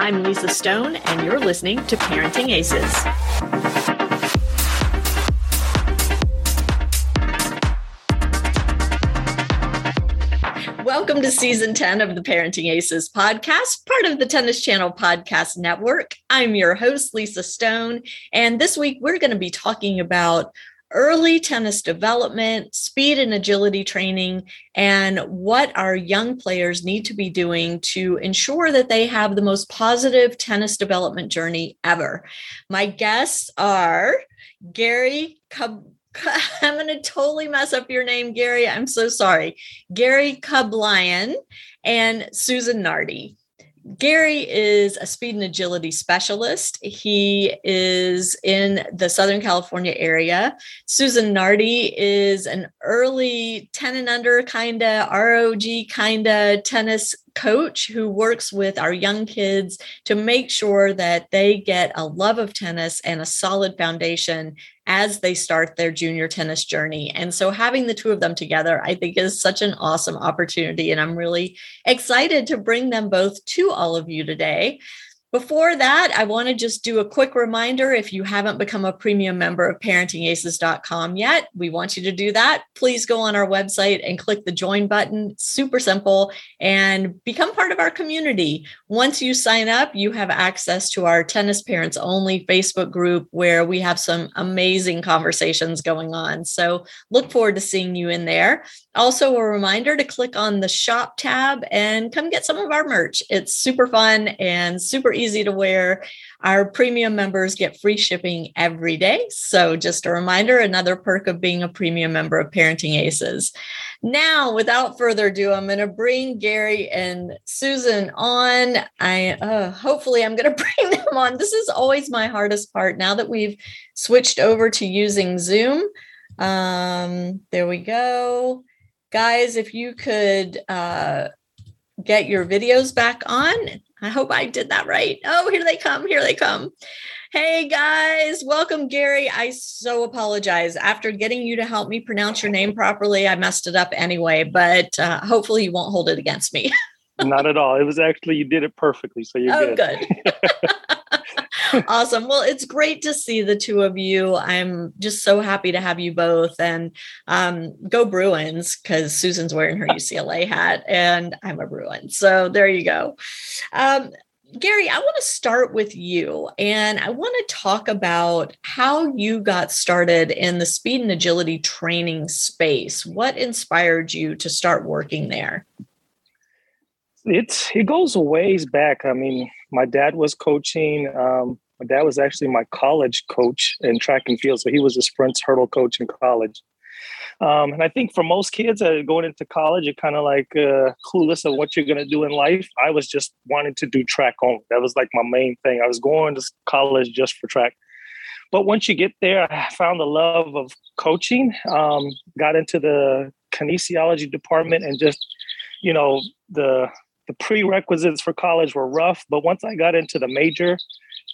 I'm Lisa Stone, and you're listening to Parenting Aces. Welcome to season 10 of the Parenting Aces podcast, part of the Tennis Channel Podcast Network. I'm your host, Lisa Stone. And this week we're going to be talking about early tennis development, speed and agility training, and what our young players need to be doing to ensure that they have the most positive tennis development journey ever. My guests are Gary Cub. I'm going to totally mess up your name, Gary. I'm so sorry. Gary Cublion and Susan Nardi. Gary is a speed and agility specialist. He is in the Southern California area. Susan Nardi is an early 10 and under kind of ROG kind of tennis coach who works with our young kids to make sure that they get a love of tennis and a solid foundation as they start their junior tennis journey. And so having the two of them together, I think is such an awesome opportunity. And I'm really excited to bring them both to all of you today. Before that, I want to just do a quick reminder if you haven't become a premium member of parentingaces.com yet, we want you to do that. Please go on our website and click the join button. Super simple and become part of our community. Once you sign up, you have access to our tennis parents only Facebook group where we have some amazing conversations going on. So look forward to seeing you in there. Also, a reminder to click on the shop tab and come get some of our merch. It's super fun and super easy to wear. Our premium members get free shipping every day. So, just a reminder another perk of being a premium member of Parenting Aces. Now, without further ado, I'm going to bring Gary and Susan on. I uh, hopefully I'm going to bring them on. This is always my hardest part now that we've switched over to using Zoom. Um, there we go. Guys, if you could uh, get your videos back on, I hope I did that right. Oh, here they come. Here they come. Hey guys, welcome, Gary. I so apologize. After getting you to help me pronounce your name properly, I messed it up anyway, but uh, hopefully you won't hold it against me. Not at all. It was actually, you did it perfectly. So you're oh, good. good. awesome. Well, it's great to see the two of you. I'm just so happy to have you both and um, go Bruins because Susan's wearing her UCLA hat and I'm a Bruin. So there you go. Um, Gary, I want to start with you and I want to talk about how you got started in the speed and agility training space. What inspired you to start working there? It's it goes a ways back. I mean, my dad was coaching. Um, my dad was actually my college coach in track and field, so he was a sprint hurdle coach in college. Um, and I think for most kids uh, going into college, you're kind of like uh, clueless of what you're going to do in life. I was just wanting to do track only. That was like my main thing. I was going to college just for track. But once you get there, I found the love of coaching, um, got into the kinesiology department and just, you know, the the prerequisites for college were rough. But once I got into the major,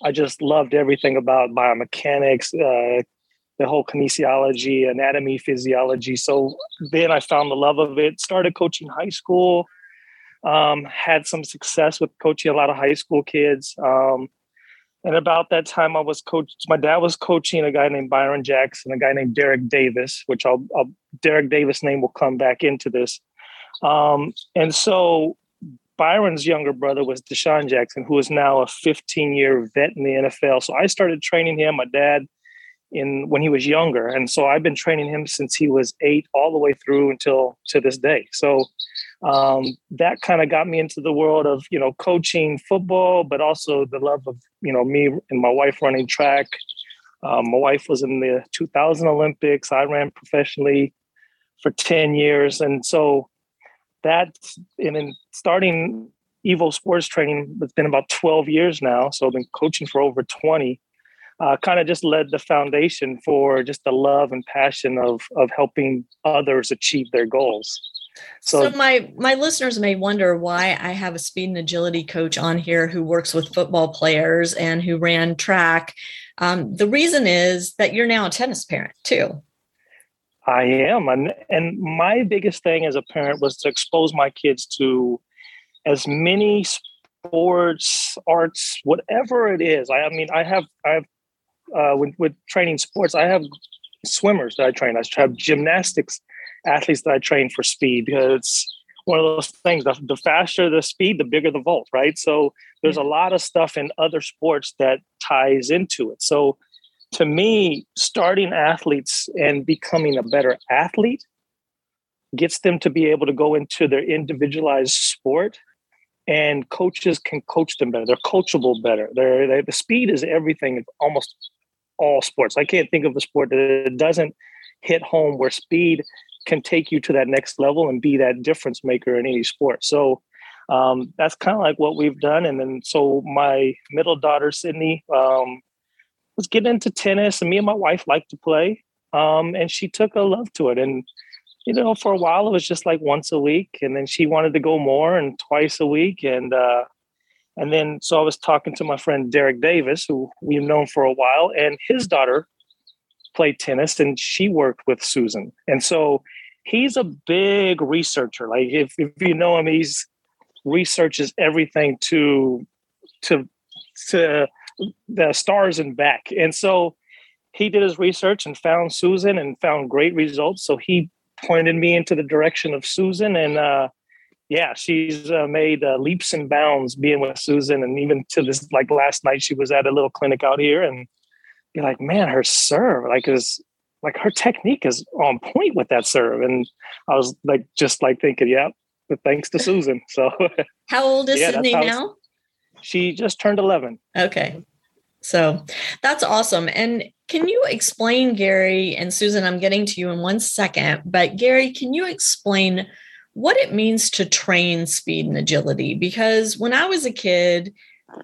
I just loved everything about biomechanics, uh, the whole kinesiology, anatomy, physiology. So then I found the love of it. Started coaching high school. Um, had some success with coaching a lot of high school kids. Um, and about that time, I was coach. My dad was coaching a guy named Byron Jackson, a guy named Derek Davis, which I'll, I'll Derek Davis name will come back into this. Um, and so Byron's younger brother was DeSean Jackson, who is now a 15 year vet in the NFL. So I started training him. My dad in when he was younger and so i've been training him since he was eight all the way through until to this day so um, that kind of got me into the world of you know coaching football but also the love of you know me and my wife running track um, my wife was in the 2000 olympics i ran professionally for 10 years and so that and in starting evo sports training it's been about 12 years now so i've been coaching for over 20 uh, kind of just led the foundation for just the love and passion of of helping others achieve their goals. So, so, my my listeners may wonder why I have a speed and agility coach on here who works with football players and who ran track. Um, the reason is that you're now a tennis parent too. I am, and and my biggest thing as a parent was to expose my kids to as many sports, arts, whatever it is. I, I mean, I have, I have, uh, with, with training sports, I have swimmers that I train. I have gymnastics athletes that I train for speed because it's one of those things. The, the faster the speed, the bigger the vault, right? So there's a lot of stuff in other sports that ties into it. So to me, starting athletes and becoming a better athlete gets them to be able to go into their individualized sport and coaches can coach them better. They're coachable better. They're, they, the speed is everything in almost all sports. I can't think of a sport that doesn't hit home where speed can take you to that next level and be that difference maker in any sport. So um, that's kind of like what we've done. And then so my middle daughter Sydney um, was getting into tennis, and me and my wife liked to play, um, and she took a love to it. And you know, for a while it was just like once a week, and then she wanted to go more and twice a week, and uh, and then so I was talking to my friend Derek Davis, who we've known for a while, and his daughter played tennis, and she worked with Susan, and so he's a big researcher. Like if, if you know him, he's researches everything to to to the stars and back. And so he did his research and found Susan and found great results. So he pointed me into the direction of Susan and uh yeah, she's uh, made uh, leaps and bounds being with Susan, and even to this, like last night, she was at a little clinic out here, and you're like, man, her serve, like, is like her technique is on point with that serve. And I was like, just like thinking, yeah, but thanks to Susan. So how old is yeah, Sydney now? She just turned 11. Okay. So that's awesome. And can you explain, Gary and Susan? I'm getting to you in one second, but Gary, can you explain what it means to train speed and agility? Because when I was a kid,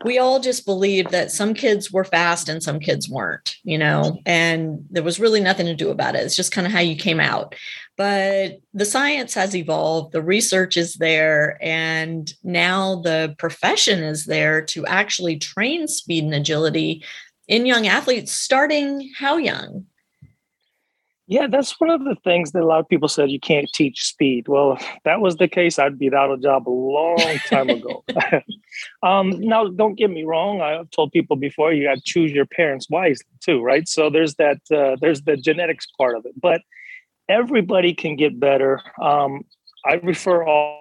we all just believed that some kids were fast and some kids weren't, you know, and there was really nothing to do about it. It's just kind of how you came out. But the science has evolved, the research is there, and now the profession is there to actually train speed and agility in young athletes starting how young? Yeah, that's one of the things that a lot of people said you can't teach speed. Well, if that was the case, I'd be out of a job a long time ago. um, now, don't get me wrong. I've told people before you got to choose your parents wisely too, right? So there's that. Uh, there's the genetics part of it, but everybody can get better. Um, I refer all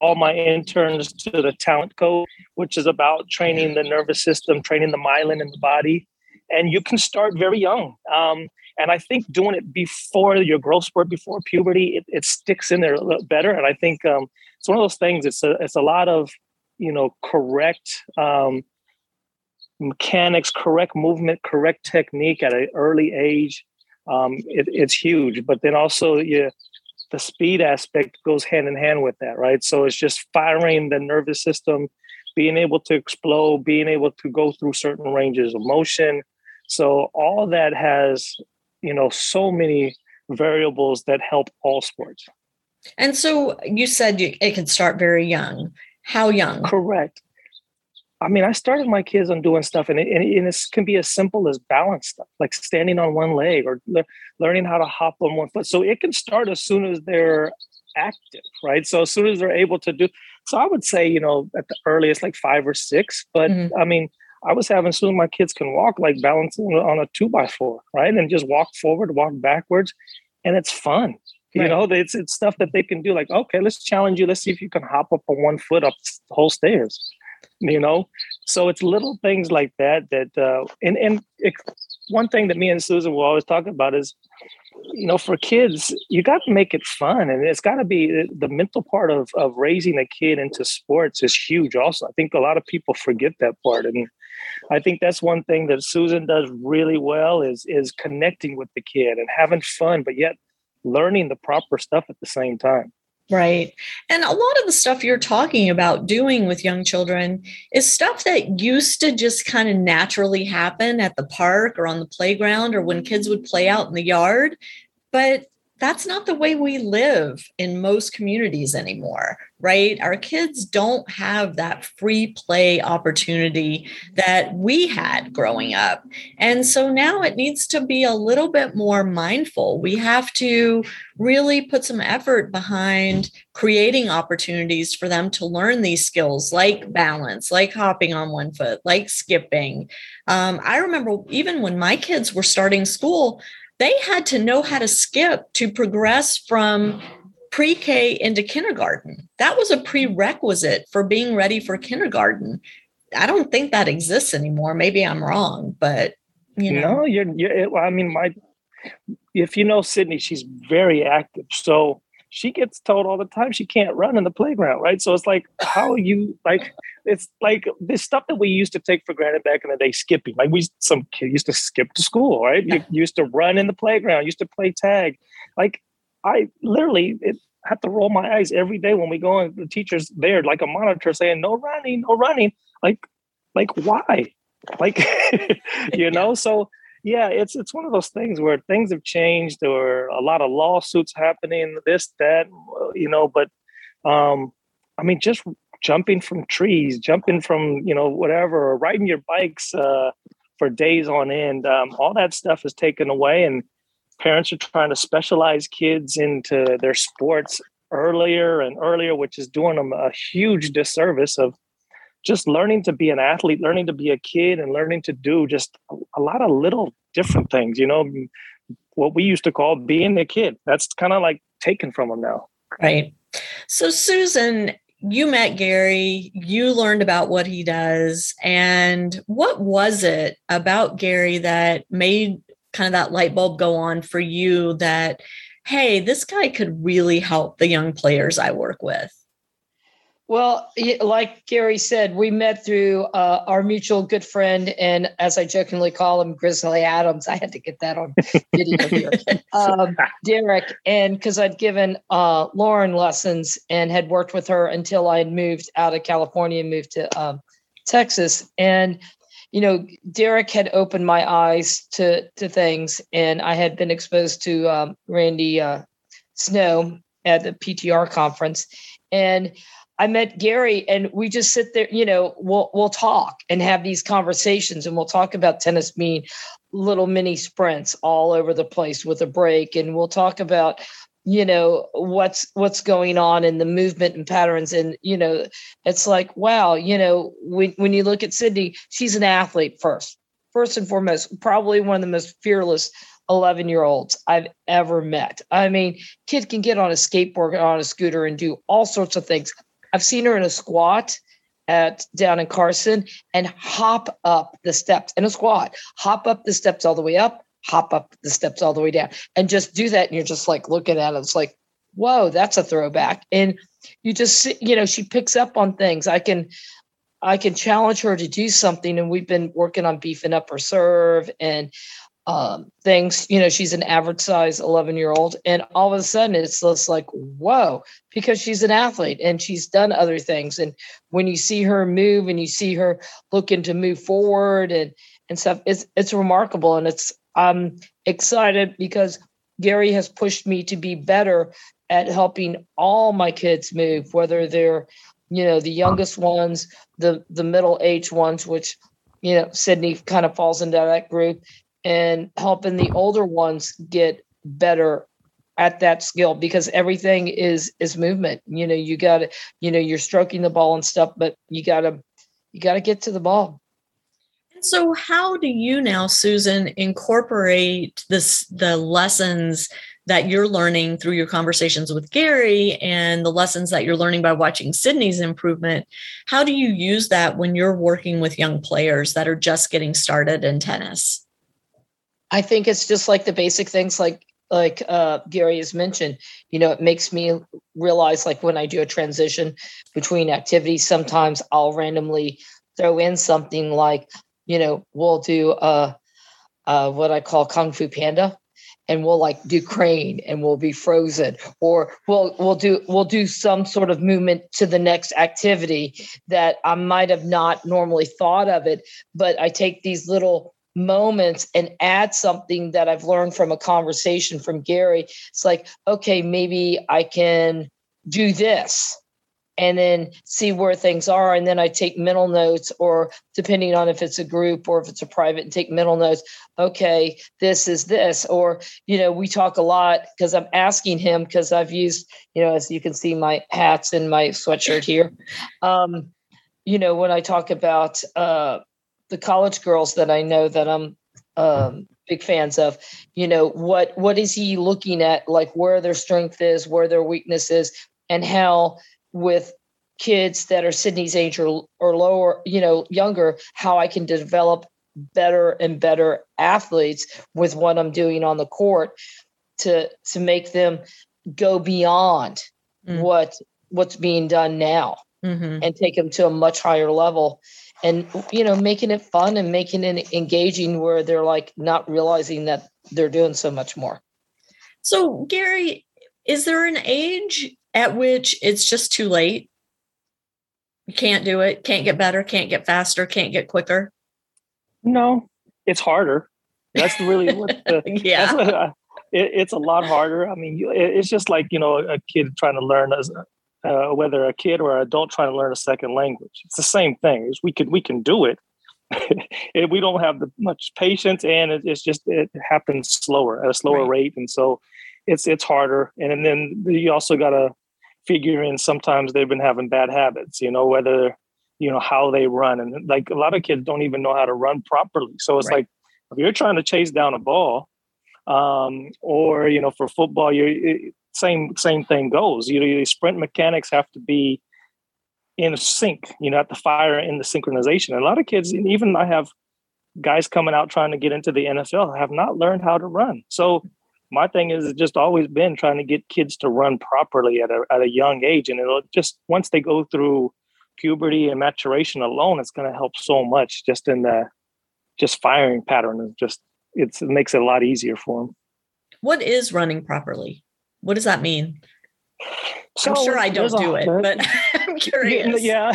all my interns to the talent code, which is about training the nervous system, training the myelin in the body, and you can start very young. Um, and I think doing it before your growth spurt, before puberty, it, it sticks in there a little better. And I think um, it's one of those things. It's a it's a lot of you know correct um, mechanics, correct movement, correct technique at an early age. Um, it, it's huge. But then also the speed aspect goes hand in hand with that, right? So it's just firing the nervous system, being able to explode, being able to go through certain ranges of motion. So all that has you know so many variables that help all sports. And so you said it can start very young. How young? Correct. I mean i started my kids on doing stuff and it, and it can be as simple as balance stuff like standing on one leg or le- learning how to hop on one foot. So it can start as soon as they're active right? So as soon as they're able to do so i would say you know at the earliest like five or six but mm-hmm. i mean I was having soon my kids can walk like balancing on a two by four, right? And just walk forward, walk backwards, and it's fun. Right. You know, it's it's stuff that they can do. Like, okay, let's challenge you. Let's see if you can hop up on one foot up the whole stairs. You know, so it's little things like that. That uh, and and it, one thing that me and Susan will always talk about is, you know, for kids, you got to make it fun, and it's got to be the mental part of of raising a kid into sports is huge. Also, I think a lot of people forget that part, and I think that's one thing that Susan does really well is is connecting with the kid and having fun, but yet learning the proper stuff at the same time. Right. And a lot of the stuff you're talking about doing with young children is stuff that used to just kind of naturally happen at the park or on the playground or when kids would play out in the yard. But that's not the way we live in most communities anymore, right? Our kids don't have that free play opportunity that we had growing up. And so now it needs to be a little bit more mindful. We have to really put some effort behind creating opportunities for them to learn these skills like balance, like hopping on one foot, like skipping. Um, I remember even when my kids were starting school, they had to know how to skip to progress from pre-K into kindergarten. That was a prerequisite for being ready for kindergarten. I don't think that exists anymore. Maybe I'm wrong, but you know. No, you're, you're I mean, my if you know Sydney, she's very active. So she gets told all the time she can't run in the playground, right? So it's like, how you like it's like this stuff that we used to take for granted back in the day, skipping. Like we some kid used to skip to school, right? You used to run in the playground, used to play tag. Like I literally it, have to roll my eyes every day when we go and the teacher's there, like a monitor saying, No running, no running. Like, like why? Like, you know, so yeah, it's it's one of those things where things have changed There or a lot of lawsuits happening, this, that, you know, but um I mean just jumping from trees, jumping from you know whatever, or riding your bikes uh, for days on end. Um, all that stuff is taken away, and parents are trying to specialize kids into their sports earlier and earlier, which is doing them a huge disservice of just learning to be an athlete, learning to be a kid, and learning to do just a, lot of little different things. You know, what we used to call being a kid. That's kind of like taken from them now. Right. So, Susan, you met Gary, you learned about what he does. And what was it about Gary that made kind of that light bulb go on for you that, hey, this guy could really help the young players I work with? Well, like Gary said, we met through uh, our mutual good friend, and as I jokingly call him, Grizzly Adams. I had to get that on video here. um, Derek, and because I'd given uh, Lauren lessons and had worked with her until I had moved out of California and moved to um, Texas, and you know, Derek had opened my eyes to to things, and I had been exposed to um, Randy uh, Snow at the PTR conference, and I met Gary and we just sit there, you know, we'll we'll talk and have these conversations and we'll talk about tennis being little mini sprints all over the place with a break and we'll talk about you know what's what's going on in the movement and patterns and you know it's like wow you know when when you look at Sydney she's an athlete first first and foremost probably one of the most fearless 11 year olds I've ever met. I mean, kid can get on a skateboard, on a scooter, and do all sorts of things. I've seen her in a squat at down in Carson and hop up the steps in a squat, hop up the steps all the way up, hop up the steps all the way down, and just do that. And you're just like looking at it. It's like, whoa, that's a throwback. And you just you know, she picks up on things. I can I can challenge her to do something. And we've been working on beefing up her serve and um, things. You know, she's an average size 11 year old. And all of a sudden it's just like, whoa, because she's an athlete and she's done other things. And when you see her move and you see her looking to move forward and, and stuff, it's, it's remarkable. And it's, I'm excited because Gary has pushed me to be better at helping all my kids move, whether they're, you know, the youngest ones, the, the middle age ones, which, you know, Sydney kind of falls into that group and helping the older ones get better at that skill because everything is is movement. You know you got to you know you're stroking the ball and stuff but you got to you got to get to the ball. And so how do you now susan incorporate this the lessons that you're learning through your conversations with gary and the lessons that you're learning by watching sydney's improvement? How do you use that when you're working with young players that are just getting started in tennis I think it's just like the basic things like like uh, Gary has mentioned, you know, it makes me realize like when I do a transition between activities, sometimes I'll randomly throw in something like, you know, we'll do uh, uh, what I call Kung Fu Panda, and we'll like do crane and we'll be frozen, or we'll we'll do we'll do some sort of movement to the next activity that I might have not normally thought of it, but I take these little moments and add something that I've learned from a conversation from Gary. It's like, okay, maybe I can do this and then see where things are. And then I take mental notes, or depending on if it's a group or if it's a private, and take mental notes. Okay, this is this. Or, you know, we talk a lot because I'm asking him because I've used, you know, as you can see, my hats and my sweatshirt here. Um, you know, when I talk about uh, the college girls that I know that I'm um, big fans of, you know, what what is he looking at, like where their strength is, where their weakness is, and how with kids that are Sydney's age or, or lower, you know, younger, how I can develop better and better athletes with what I'm doing on the court to to make them go beyond mm. what what's being done now mm-hmm. and take them to a much higher level and you know making it fun and making it engaging where they're like not realizing that they're doing so much more so gary is there an age at which it's just too late. You can't do it, can't get better, can't get faster, can't get quicker. No, it's harder. That's really what the, yeah. What, uh, it, it's a lot harder. I mean, it, it's just like, you know, a kid trying to learn as uh, whether a kid or an adult trying to learn a second language. It's the same thing. we can we can do it. we don't have the much patience, and it, it's just it happens slower at a slower right. rate, and so it's it's harder. And, and then you also got to figure in sometimes they've been having bad habits, you know, whether, you know, how they run. And like a lot of kids don't even know how to run properly. So it's right. like if you're trying to chase down a ball, um, or, you know, for football, you same same thing goes. You know, your sprint mechanics have to be in sync, you know, at the fire in the synchronization. And a lot of kids, even I have guys coming out trying to get into the NFL have not learned how to run. So my thing is it's just always been trying to get kids to run properly at a, at a young age and it'll just once they go through puberty and maturation alone it's going to help so much just in the just firing pattern is just it makes it a lot easier for them what is running properly what does that mean so i'm sure i don't do it but i'm curious yeah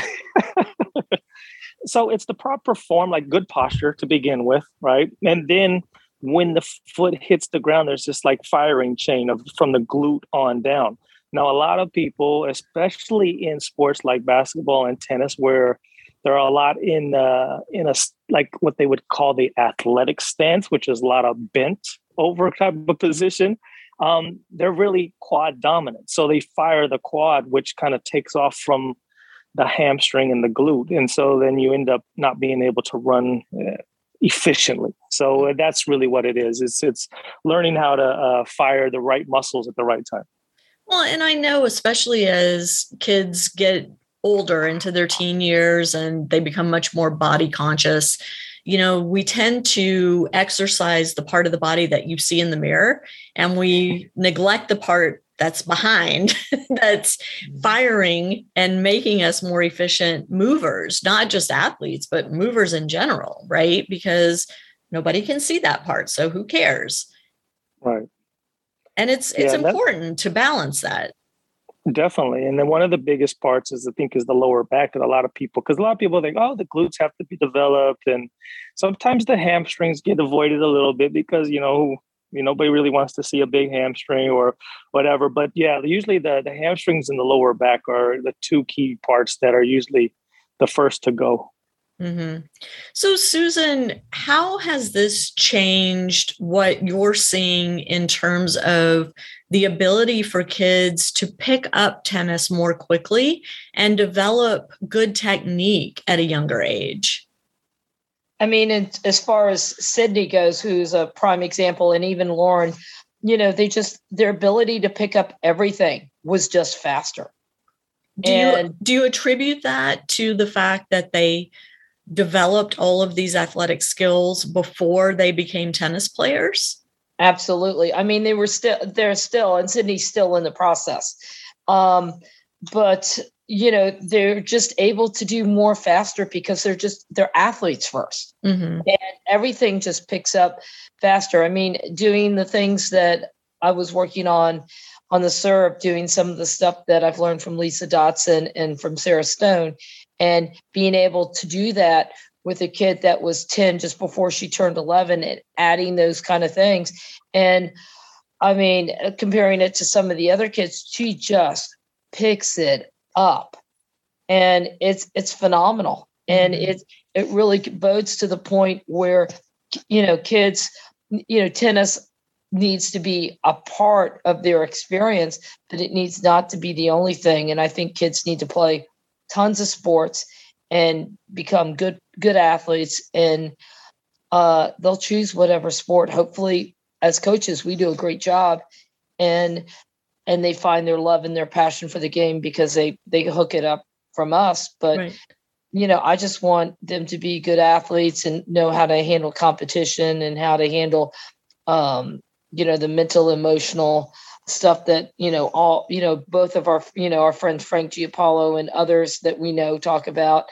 so it's the proper form like good posture to begin with right and then when the foot hits the ground, there's this like firing chain of from the glute on down. Now, a lot of people, especially in sports like basketball and tennis, where there are a lot in uh, in a like what they would call the athletic stance, which is a lot of bent over type of position. Um, they're really quad dominant, so they fire the quad, which kind of takes off from the hamstring and the glute, and so then you end up not being able to run uh, efficiently. So that's really what it is. It's it's learning how to uh, fire the right muscles at the right time. Well, and I know especially as kids get older into their teen years and they become much more body conscious, you know, we tend to exercise the part of the body that you see in the mirror and we neglect the part that's behind that's mm-hmm. firing and making us more efficient movers not just athletes but movers in general right? Because nobody can see that part so who cares? Right. And it's it's yeah, important to balance that definitely and then one of the biggest parts is i think is the lower back that a lot of people because a lot of people think oh the glutes have to be developed and sometimes the hamstrings get avoided a little bit because you know you nobody really wants to see a big hamstring or whatever. But yeah, usually the, the hamstrings and the lower back are the two key parts that are usually the first to go. Mm-hmm. So, Susan, how has this changed what you're seeing in terms of the ability for kids to pick up tennis more quickly and develop good technique at a younger age? I mean, as far as Sydney goes, who's a prime example, and even Lauren, you know, they just their ability to pick up everything was just faster. Do and, you do you attribute that to the fact that they developed all of these athletic skills before they became tennis players? Absolutely. I mean, they were still they're still, and Sydney's still in the process. Um, but you know they're just able to do more faster because they're just they're athletes 1st mm-hmm. and everything just picks up faster i mean doing the things that i was working on on the serve doing some of the stuff that i've learned from lisa dodson and from sarah stone and being able to do that with a kid that was 10 just before she turned 11 and adding those kind of things. And I mean, comparing it to some of the other kids, she just picks it up. And it's it's phenomenal. And mm-hmm. it it really bodes to the point where you know kids you know tennis needs to be a part of their experience but it needs not to be the only thing and i think kids need to play tons of sports and become good good athletes. And uh, they'll choose whatever sport. Hopefully as coaches we do a great job and and they find their love and their passion for the game because they they hook it up from us. But right. you know i just want them to be good athletes and know how to handle competition and how to handle um you know the mental emotional stuff that you know all you know both of our you know our friend frank giampaolo and others that we know talk about.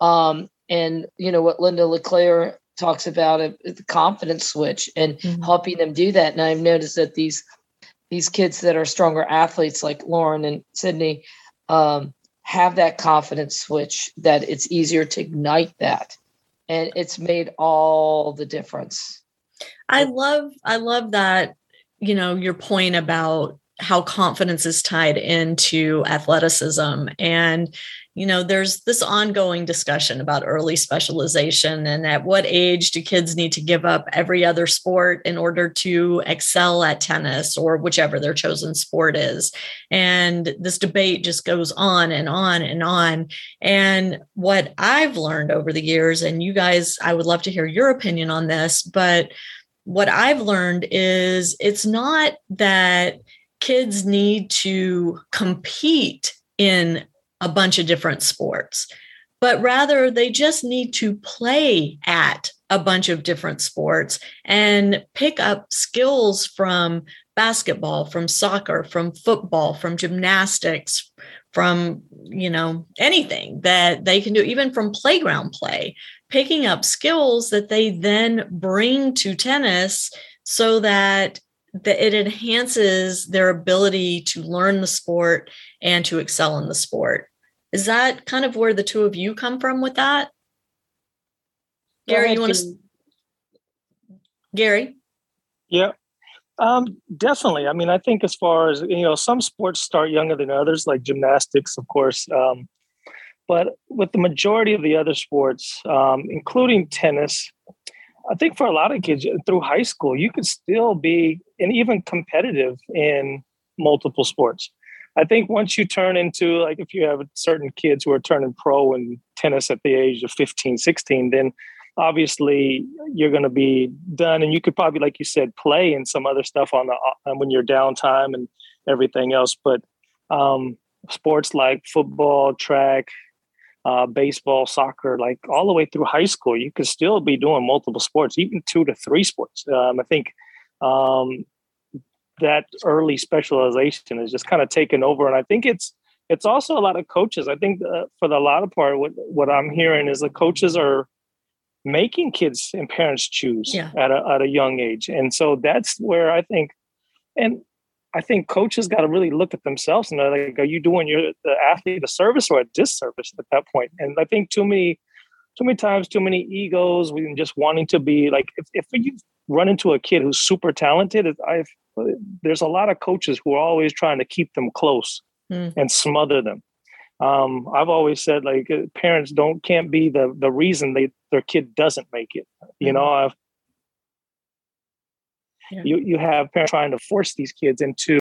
Um and you know what linda leclaire talks about a, the confidence switch and mm-hmm. helping them do that. And i've noticed that these these kids that are stronger athletes like lauren and sydney um, have that confidence switch that it's easier to ignite that. And it's made all the difference. I love i love that you know your point about how confidence is tied into athleticism. And you know there's this ongoing discussion about early specialization and at what age do kids need to give up every other sport in order to excel at tennis or whichever their chosen sport is. And this debate just goes on and on and on. And what i've learned over the years and you guys i would love to hear your opinion on this but what I've learned is it's not that kids need to compete in a bunch of different sports, but rather they just need to play at a bunch of different sports and pick up skills from basketball, from soccer, from football, from gymnastics, from, you know, anything that they can do, even from playground play picking up skills that they then bring to tennis so that that it enhances their ability to learn the sport and to excel in the sport. Is that kind of where the two of you come from with that? Gary, you want to Gary? Yeah. Um, definitely. I mean, I think as far as you know, some sports start younger than others, like gymnastics, of course. Um, but with the majority of the other sports, um, including tennis, I think for a lot of kids through high school, you could still be and even competitive in multiple sports. I think once you turn into like if you have certain kids who are turning pro in tennis at the age of 15, 16, then obviously you're going to be done and you could probably like you said play in some other stuff on the uh, when you're downtime and everything else but um, sports like football track uh, baseball, soccer, like all the way through high school, you could still be doing multiple sports, even two to three sports. Um, I think um, that early specialization is just kind of taken over, and I think it's it's also a lot of coaches. I think uh, for the lot of part, what what I'm hearing is the coaches are making kids and parents choose yeah. at a at a young age, and so that's where I think, and I think coaches got to really look at themselves and they're like, are you doing your the athlete a service or a disservice at that point? And I think too many, too many times, too many egos, we just wanting to be like, if, if you run into a kid who's super talented, I've there's a lot of coaches who are always trying to keep them close mm. and smother them. Um, I've always said like parents don't can't be the the reason they their kid doesn't make it. You mm. know, I've. You you have parents trying to force these kids into